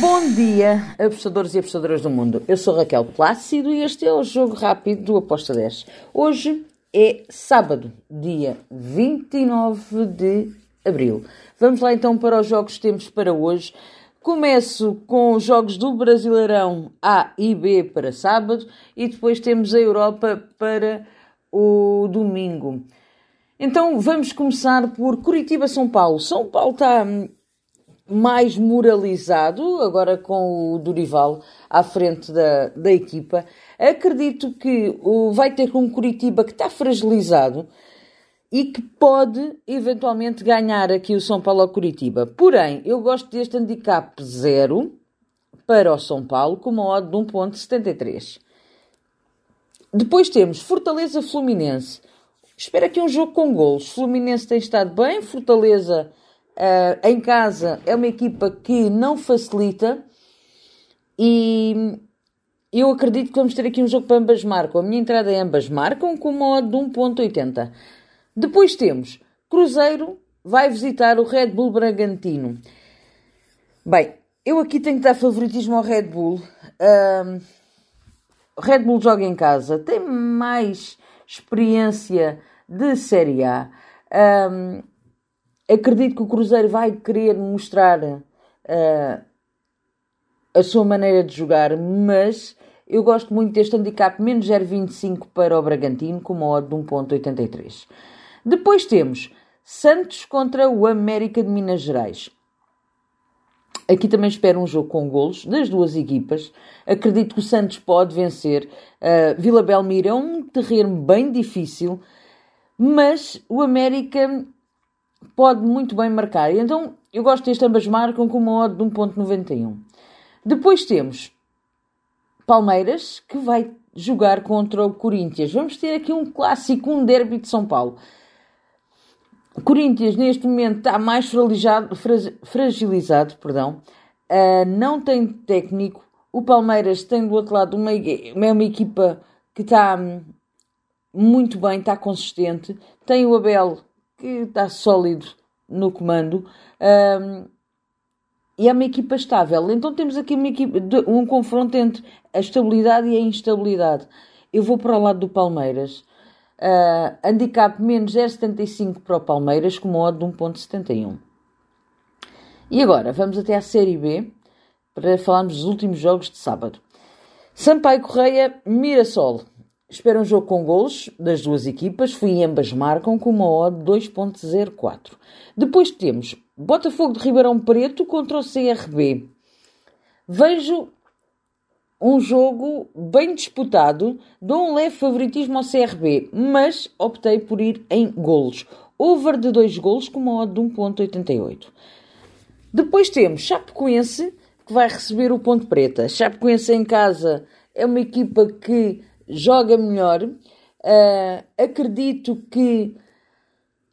Bom dia, apostadores e apostadoras do mundo. Eu sou Raquel Plácido e este é o Jogo Rápido do Aposta 10. Hoje é sábado, dia 29 de abril. Vamos lá então para os jogos que temos para hoje. Começo com os jogos do Brasileirão A e B para sábado e depois temos a Europa para o domingo. Então vamos começar por Curitiba-São Paulo. São Paulo está mais moralizado, agora com o Dorival à frente da, da equipa. Acredito que o, vai ter um Curitiba que está fragilizado e que pode eventualmente ganhar aqui o São Paulo ao Curitiba. Porém, eu gosto deste handicap zero para o São Paulo com uma odd de 1.73. Depois temos Fortaleza Fluminense. Espero aqui um jogo com gols. Fluminense tem estado bem, Fortaleza uh, em casa é uma equipa que não facilita e eu acredito que vamos ter aqui um jogo para ambas marcam. A minha entrada é ambas marcam com uma odd de 1.80. Depois temos Cruzeiro vai visitar o Red Bull Bragantino. Bem, eu aqui tenho que dar favoritismo ao Red Bull. Um, o Red Bull joga em casa, tem mais experiência de Série A. Um, acredito que o Cruzeiro vai querer mostrar uh, a sua maneira de jogar, mas eu gosto muito deste handicap menos 0,25 para o Bragantino, com uma odd de 1,83. Depois temos Santos contra o América de Minas Gerais. Aqui também espero um jogo com golos das duas equipas. Acredito que o Santos pode vencer. Uh, Vila Belmiro é um terreno bem difícil, mas o América pode muito bem marcar. Então eu gosto deste ambas marcam com uma odd de 1.91. Depois temos Palmeiras, que vai jogar contra o Corinthians. Vamos ter aqui um clássico, um derby de São Paulo. Corinthians neste momento está mais fragilizado, fragilizado perdão, uh, não tem técnico. O Palmeiras tem do outro lado uma, é uma equipa que está hum, muito bem, está consistente. Tem o Abel que está sólido no comando. Um, e é uma equipa estável. Então temos aqui uma equipa, um confronto entre a estabilidade e a instabilidade. Eu vou para o lado do Palmeiras. Uh, handicap menos 0,75 para o Palmeiras, com modo de 1,71. E agora, vamos até à Série B para falarmos dos últimos jogos de sábado. Sampaio Correia, Mirassol. Espera um jogo com golos das duas equipas, fui ambas marcam com uma odd de 2.04. Depois temos Botafogo de Ribeirão Preto contra o CRB. Vejo um jogo bem disputado, dou um leve favoritismo ao CRB, mas optei por ir em golos. Over de 2 golos com uma odd de 1.88. Depois temos Chapecoense, que vai receber o Ponte Preta. Chapecoense em casa é uma equipa que joga melhor. Uh, acredito que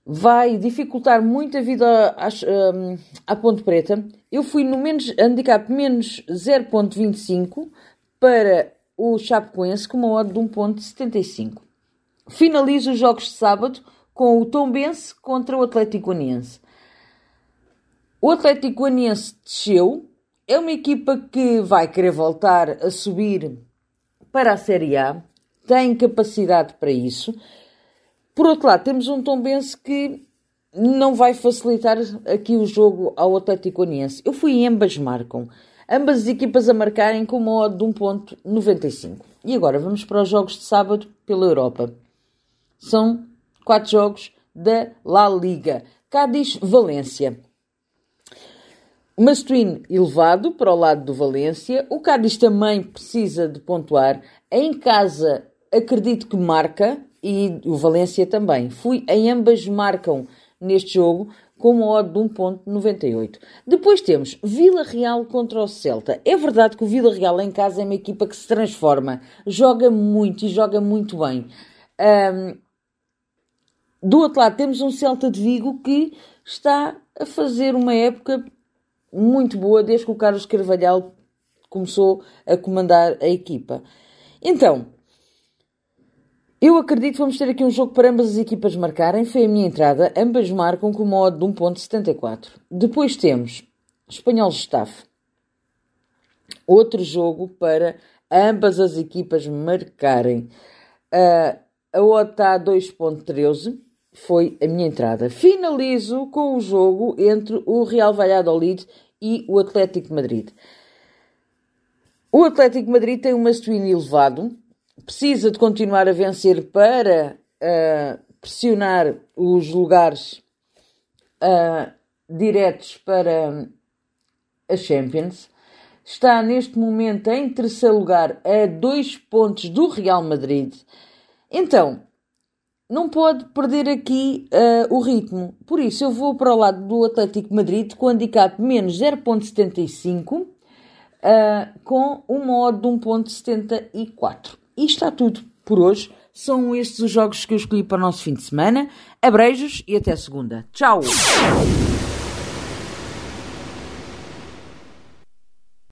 vai dificultar muito a vida à, à, à Ponte Preta. Eu fui no menos, handicap menos 0.25 para o Chapecoense com uma odd de 1.75. Finalizo os jogos de sábado com o Tombense contra o Atlético Goianiense. O Atlético Goianiense desceu, é uma equipa que vai querer voltar a subir para a Série A, tem capacidade para isso. Por outro lado, temos um Tombense que não vai facilitar aqui o jogo ao Atlético Goianiense. Eu fui em ambas marcam ambas as equipas a marcarem com uma odd de 1.95. E agora vamos para os jogos de sábado pela Europa. São quatro jogos da La Liga. Cádiz-Valência. Mastuíno elevado para o lado do Valência. O Cádiz também precisa de pontuar. Em casa, acredito que marca e o Valência também. Fui em ambas marcam neste jogo com uma odd de 1.98. Depois temos Vila Real contra o Celta. É verdade que o Vila Real em casa é uma equipa que se transforma, joga muito e joga muito bem. Um, do outro lado temos um Celta de Vigo que está a fazer uma época muito boa desde que o Carlos Carvalhal começou a comandar a equipa. Então, eu acredito que vamos ter aqui um jogo para ambas as equipas marcarem. Foi a minha entrada. Ambas marcam com uma odd de 1.74. Depois temos Espanhol Gestafe. outro jogo para ambas as equipas marcarem. Uh, a OTA está a 2.13, foi a minha entrada. Finalizo com o jogo entre o Real Valladolid e o Atlético Madrid. O Atlético Madrid tem um must-win elevado, precisa de continuar a vencer para uh, pressionar os lugares uh, diretos para a Champions. Está neste momento em terceiro lugar a dois pontos do Real Madrid. Então, não pode perder aqui uh, o ritmo. Por isso, eu vou para o lado do Atlético Madrid com handicap menos 0.75 uh, com uma odd de 1.74. E está tudo por hoje. São estes os jogos que eu escolhi para o nosso fim de semana. Abreijos e até segunda. Tchau!